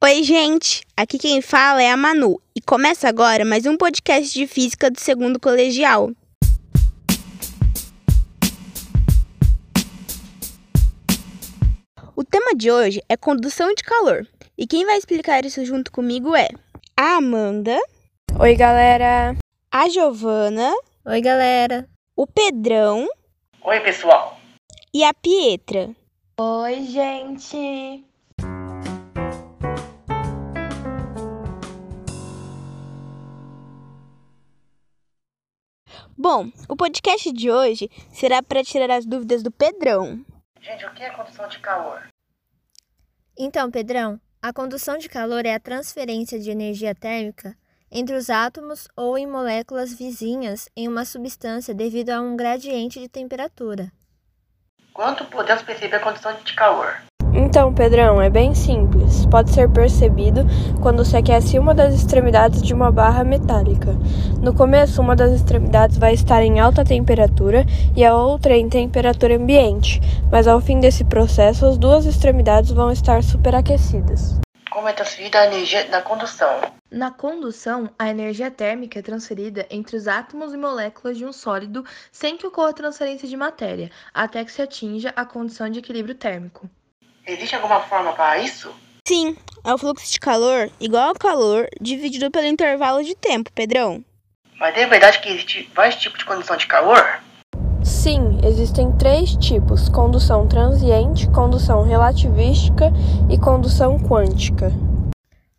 Oi, gente! Aqui quem fala é a Manu e começa agora mais um podcast de física do segundo colegial. O tema de hoje é condução de calor e quem vai explicar isso junto comigo é a Amanda. Oi, galera! A Giovana. Oi, galera! O Pedrão. Oi, pessoal! E a Pietra. Oi, gente! Bom, o podcast de hoje será para tirar as dúvidas do Pedrão. Gente, o que é condução de calor? Então, Pedrão, a condução de calor é a transferência de energia térmica entre os átomos ou em moléculas vizinhas em uma substância devido a um gradiente de temperatura. Quanto podemos perceber a condução de calor? Então, Pedrão, é bem simples. Pode ser percebido quando se aquece uma das extremidades de uma barra metálica. No começo, uma das extremidades vai estar em alta temperatura e a outra em temperatura ambiente, mas ao fim desse processo, as duas extremidades vão estar superaquecidas. Como é transferida a energia na condução? Na condução, a energia térmica é transferida entre os átomos e moléculas de um sólido sem que ocorra transferência de matéria, até que se atinja a condição de equilíbrio térmico. Existe alguma forma para isso? Sim, é o fluxo de calor igual ao calor dividido pelo intervalo de tempo, Pedrão. Mas é verdade que existe vários tipos de condução de calor? Sim, existem três tipos: condução transiente, condução relativística e condução quântica.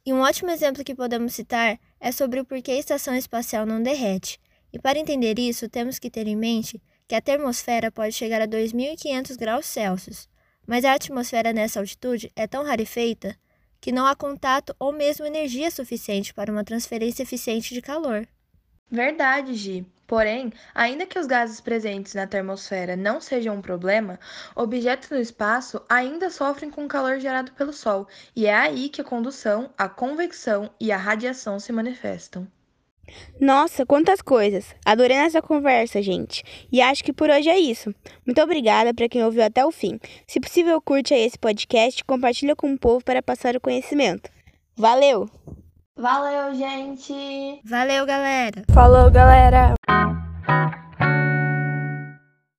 E um ótimo exemplo que podemos citar é sobre o porquê a estação espacial não derrete. E para entender isso, temos que ter em mente que a termosfera pode chegar a 2.500 graus Celsius, mas a atmosfera nessa altitude é tão rarefeita que não há contato ou mesmo energia suficiente para uma transferência eficiente de calor. Verdade, Gi. Porém, ainda que os gases presentes na termosfera não sejam um problema, objetos no espaço ainda sofrem com o calor gerado pelo Sol, e é aí que a condução, a convecção e a radiação se manifestam. Nossa, quantas coisas! Adorei essa conversa, gente. E acho que por hoje é isso. Muito obrigada para quem ouviu até o fim. Se possível, curte aí esse podcast e compartilha com o povo para passar o conhecimento. Valeu! Valeu, gente! Valeu, galera! Falou, galera!